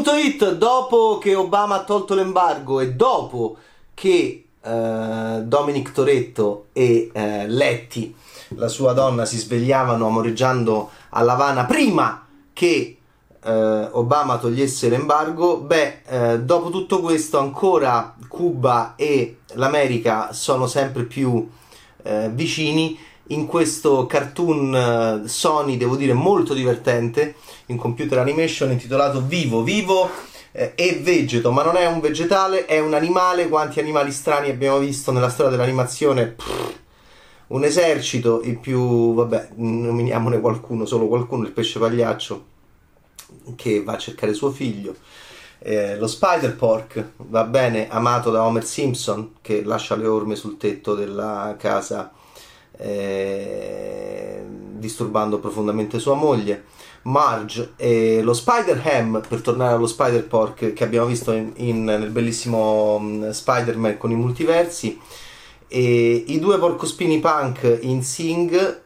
Press.it, dopo che Obama ha tolto l'embargo e dopo che eh, Dominic Toretto e eh, Letti, la sua donna, si svegliavano amoreggiando a La Habana prima che eh, Obama togliesse l'embargo, beh, eh, dopo tutto questo ancora Cuba e l'America sono sempre più eh, vicini in questo cartoon Sony, devo dire molto divertente, in computer animation intitolato Vivo. Vivo eh, è vegeto, ma non è un vegetale, è un animale. Quanti animali strani abbiamo visto nella storia dell'animazione? Un esercito, il più, vabbè, nominiamone qualcuno, solo qualcuno, il pesce pagliaccio che va a cercare suo figlio. Eh, lo Spider Pork va bene, amato da Homer Simpson che lascia le orme sul tetto della casa eh, disturbando profondamente sua moglie. Marge e lo Spider Ham, per tornare allo Spider Pork che abbiamo visto in, in, nel bellissimo um, Spider-Man con i multiversi, e i due porcospini punk in Sing,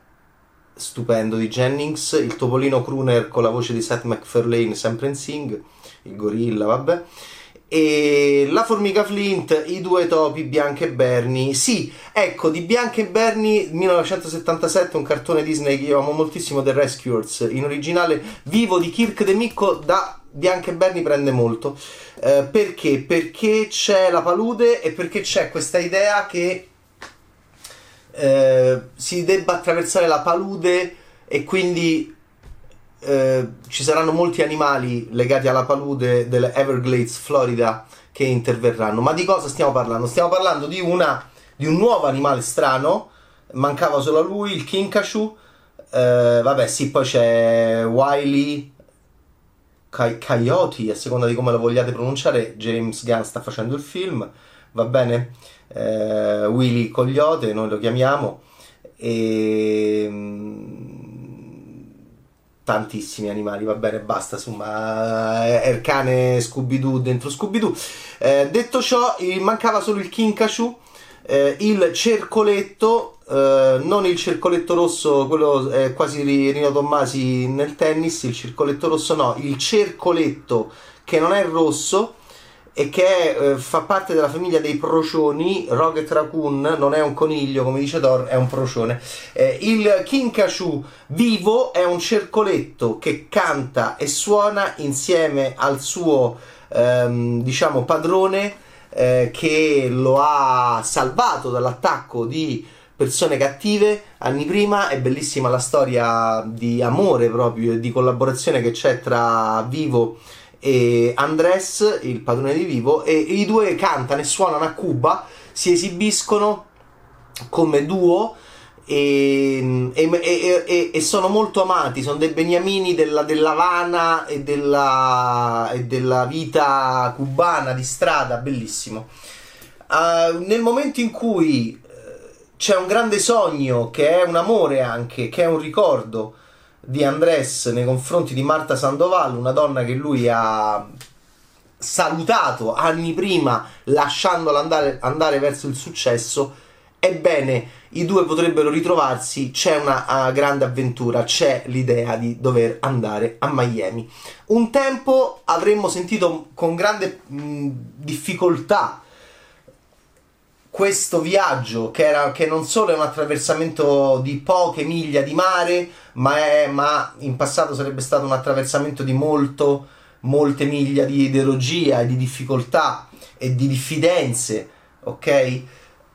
stupendo di Jennings, il topolino crooner con la voce di Seth MacFarlane sempre in Sing, il gorilla, vabbè e la formica Flint, i due topi Bianca e Bernie. Sì, ecco, di Bianca e Bernie 1977, un cartone Disney che io amo moltissimo, The Rescuers, in originale vivo di Kirk De Micco da Bianca e Bernie prende molto. Eh, perché? Perché c'è la palude e perché c'è questa idea che eh, si debba attraversare la palude e quindi eh, ci saranno molti animali legati alla palude delle Everglades, Florida, che interverranno. Ma di cosa stiamo parlando? Stiamo parlando di, una, di un nuovo animale strano, mancava solo lui, il Kinkashu. Eh, vabbè, sì, poi c'è Wiley, Coyote, a seconda di come lo vogliate pronunciare, James Gunn sta facendo il film, va bene? Eh, Willy Cogliote, noi lo chiamiamo. E tantissimi animali, va bene, basta, insomma, Ercane Scooby-Doo dentro Scooby-Doo. Eh, detto ciò, mancava solo il Kinkashu, eh, il cercoletto, eh, non il cercoletto rosso, quello è quasi Rino Tommasi nel tennis, il circoletto rosso no, il cercoletto che non è rosso, e che eh, fa parte della famiglia dei procioni. Rocket Raccoon non è un coniglio, come dice Thor, è un procione. Eh, il Kinkashu vivo è un cercoletto che canta e suona insieme al suo, ehm, diciamo, padrone eh, che lo ha salvato dall'attacco di persone cattive anni prima è bellissima la storia di amore proprio e di collaborazione che c'è tra Vivo e Andres, il padrone di Vivo, e i due cantano e suonano a Cuba, si esibiscono come duo e, e, e, e sono molto amati, sono dei beniamini della, dell'Havana e della, e della vita cubana di strada, bellissimo. Uh, nel momento in cui eh, c'è un grande sogno che è un amore anche, che è un ricordo, di Andrés nei confronti di Marta Sandoval, una donna che lui ha salutato anni prima lasciandola andare, andare verso il successo. Ebbene, i due potrebbero ritrovarsi, c'è una uh, grande avventura, c'è l'idea di dover andare a Miami. Un tempo avremmo sentito con grande mh, difficoltà questo viaggio che, era, che non solo è un attraversamento di poche miglia di mare, ma, è, ma in passato sarebbe stato un attraversamento di molto, molte miglia di ideologia e di difficoltà e di diffidenze, ok?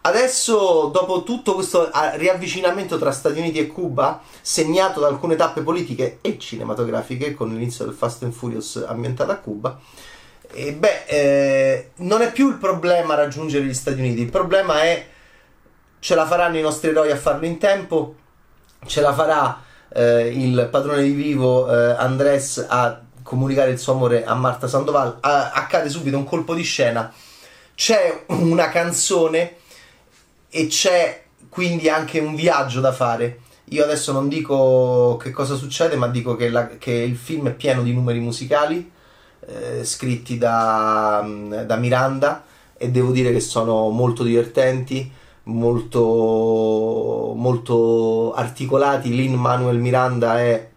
Adesso, dopo tutto questo riavvicinamento tra Stati Uniti e Cuba, segnato da alcune tappe politiche e cinematografiche, con l'inizio del Fast and Furious ambientato a Cuba, e beh, eh, non è più il problema raggiungere gli Stati Uniti, il problema è ce la faranno i nostri eroi a farlo in tempo, ce la farà eh, il padrone di Vivo eh, Andres a comunicare il suo amore a Marta Sandoval, a- accade subito un colpo di scena, c'è una canzone e c'è quindi anche un viaggio da fare. Io adesso non dico che cosa succede, ma dico che, la- che il film è pieno di numeri musicali eh, scritti da, da, Miranda e devo dire che sono molto divertenti, molto, molto articolati. Lin Manuel Miranda è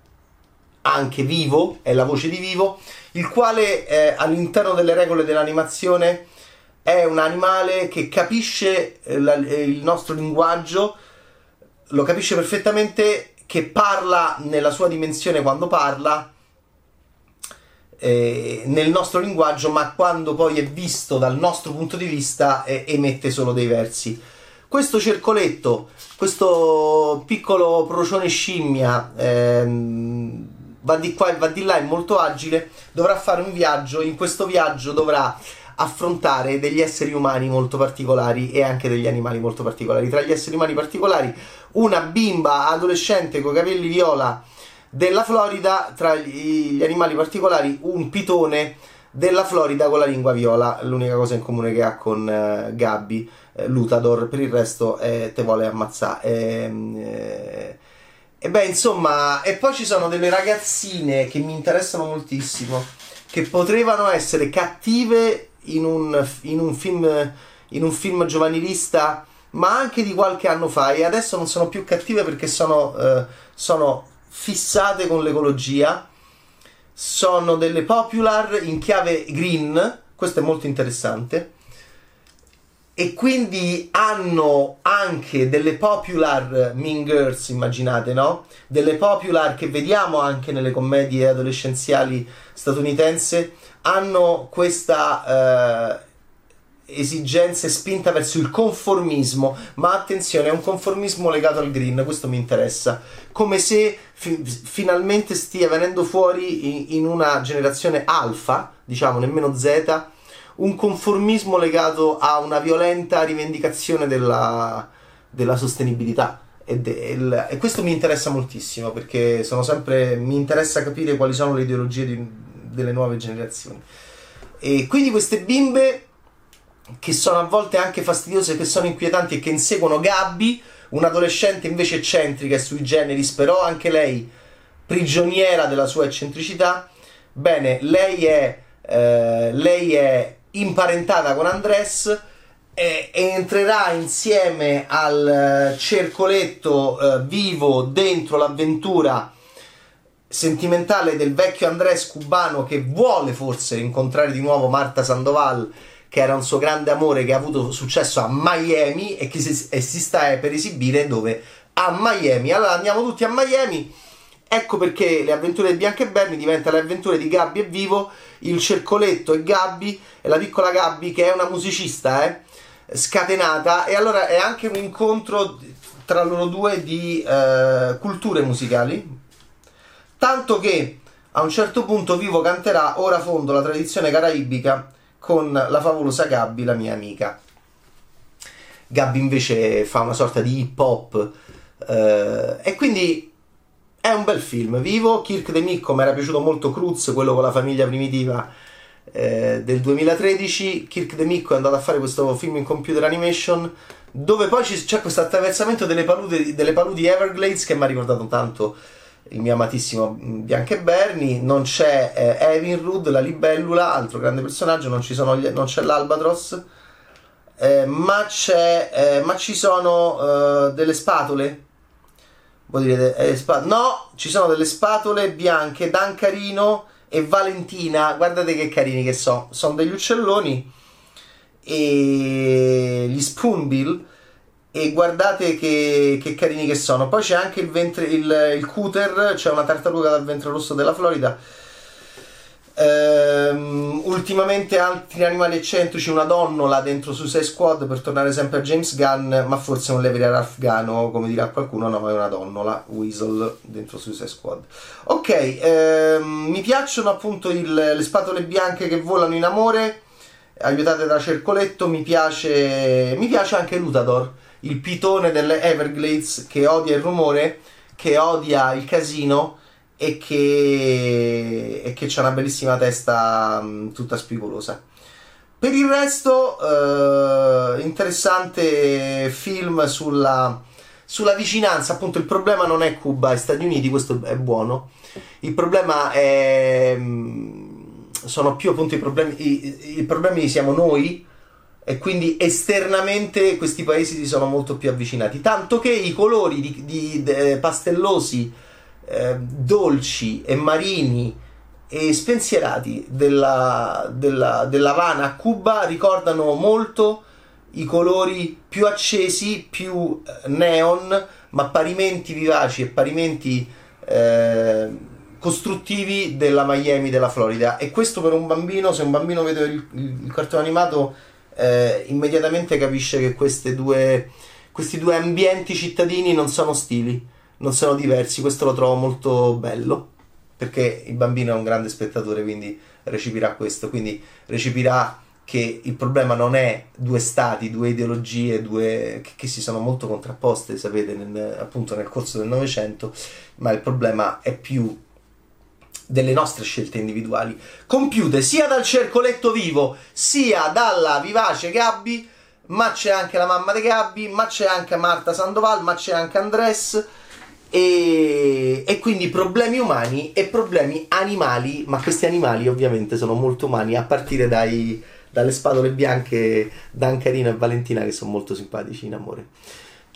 anche vivo, è la voce di vivo. il quale eh, all'interno delle regole dell'animazione è un animale che capisce eh, la, eh, il nostro linguaggio, lo capisce perfettamente, che parla nella sua dimensione quando parla, eh, nel nostro linguaggio, ma quando poi è visto dal nostro punto di vista eh, emette solo dei versi. Questo cercoletto, questo piccolo procione scimmia, ehm, va di qua e va di là, è molto agile, dovrà fare un viaggio, in questo viaggio dovrà affrontare degli esseri umani molto particolari e anche degli animali molto particolari. Tra gli esseri umani particolari, una bimba adolescente con capelli viola della Florida, tra gli animali particolari, un pitone della Florida con la lingua viola, l'unica cosa in comune che ha con uh, Gabby, eh, Lutador, per il resto eh, te vuole ammazzare. Ehm, eh, e beh, insomma, e poi ci sono delle ragazzine che mi interessano moltissimo, che potevano essere cattive in un, in un, film, in un film giovanilista, ma anche di qualche anno fa, e adesso non sono più cattive perché sono, eh, sono fissate con l'ecologia sono delle popular in chiave green, questo è molto interessante, e quindi hanno anche delle popular mean girls, immaginate, no? Delle popular che vediamo anche nelle commedie adolescenziali statunitense, hanno questa... Eh, esigenza e spinta verso il conformismo, ma attenzione, è un conformismo legato al green, questo mi interessa, come se fi- finalmente stia venendo fuori in, in una generazione alfa, diciamo nemmeno Z, un conformismo legato a una violenta rivendicazione della, della sostenibilità. E, del, e, questo mi interessa moltissimo perché sono sempre mi interessa capire quali sono le ideologie di, delle nuove generazioni. E quindi queste bimbe che sono a volte anche fastidiose, che sono inquietanti e che inseguono Gabby, un'adolescente invece eccentrica e sui generis, però anche lei prigioniera della sua eccentricità. Bene, lei è, eh, lei è imparentata con Andres e, e entrerà insieme al eh, cercoletto eh, vivo dentro l'avventura sentimentale del vecchio Andres cubano che vuole forse incontrare di nuovo Marta Sandoval che era un suo grande amore che ha avuto successo a Miami e che si, e si sta per esibire dove? A Miami. Allora andiamo tutti a Miami. Ecco perché le avventure di Bianca e Bernie diventano le avventure di Gabby e Vivo, il cercoletto e Gabby, e la piccola Gabby che è una musicista, eh, scatenata, e allora è anche un incontro tra loro due di eh, culture musicali. Tanto che a un certo punto Vivo canterà Ora fondo la tradizione caraibica con la favolosa Gabby, la mia amica. Gabby invece fa una sorta di hip hop eh, e quindi è un bel film. Vivo, Kirk De Micco, mi era piaciuto molto Cruz, quello con la famiglia primitiva eh, del 2013. Kirk De Micco è andato a fare questo film in computer animation dove poi c'è questo attraversamento delle paludi, delle paludi Everglades che mi ha ricordato tanto il mio amatissimo mm, Bianca e Bernie, non c'è eh, Evinrude, la libellula, altro grande personaggio, non, gli, non c'è l'Albatros, eh, ma, eh, ma, ci sono eh, delle spatole. Voi direte, eh, spa- no, ci sono delle spatole bianche, Dan Carino e Valentina, guardate che carini che sono, sono degli uccelloni e gli Spoonbill e guardate che, che, carini che sono. Poi c'è anche il, ventre, il, il cooter, c'è una tartaruga dal ventre rosso della Florida. Ehm, ultimamente altri animali eccentrici, una donnola dentro Suicide Squad per tornare sempre a James Gunn, ma forse non lei era afgano, come dirà qualcuno, no, è una donnola, Weasel dentro Suicide Squad. Ok, ehm, mi piacciono appunto il, le spatole bianche che volano in amore, aiutate da Cercoletto, mi piace, mi piace anche Lutador il pitone delle Everglades che odia il rumore, che odia il casino e che, e che ha una bellissima testa mh, mm, tutta spigolosa. Per il resto, eh, interessante film sulla, sulla vicinanza. Appunto, il problema non è Cuba e Stati Uniti, questo è buono. Il problema è. Mm, sono più appunto i problemi. I, i problemi siamo noi e quindi esternamente questi paesi si sono molto più avvicinati. Tanto che i colori di, di, di pastellosi, eh, dolci e marini e spensierati della, della, dell'Havana a Cuba ricordano molto i colori più accesi, più eh, neon, ma parimenti vivaci e parimenti eh, costruttivi della Miami della Florida. E questo per un bambino, se un bambino vede il, il cartone animato, eh, immediatamente capisce che due, questi due ambienti cittadini non sono stili, non sono diversi. Questo lo trovo molto bello perché il bambino è un grande spettatore, quindi recepirà questo, quindi recepirà che il problema non è due stati, due ideologie, due che, che si sono molto contrapposte, sapete, nel, appunto nel corso del Novecento, ma il problema è più delle nostre scelte individuali, compiute sia dal cercoletto vivo, sia dalla vivace Gabby, ma c'è anche la mamma di Gabby, ma c'è anche Marta Sandoval, ma c'è anche Andres e, e, quindi problemi umani e problemi animali, ma questi animali ovviamente sono molto umani a partire dai, dalle spadole bianche Dancarino e Valentina che sono molto simpatici in amore.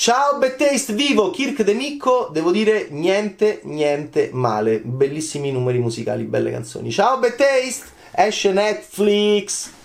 Ciao Bad vivo Kirk De Micco, devo dire niente, niente male, bellissimi numeri musicali, belle canzoni. Ciao Bad esce Netflix!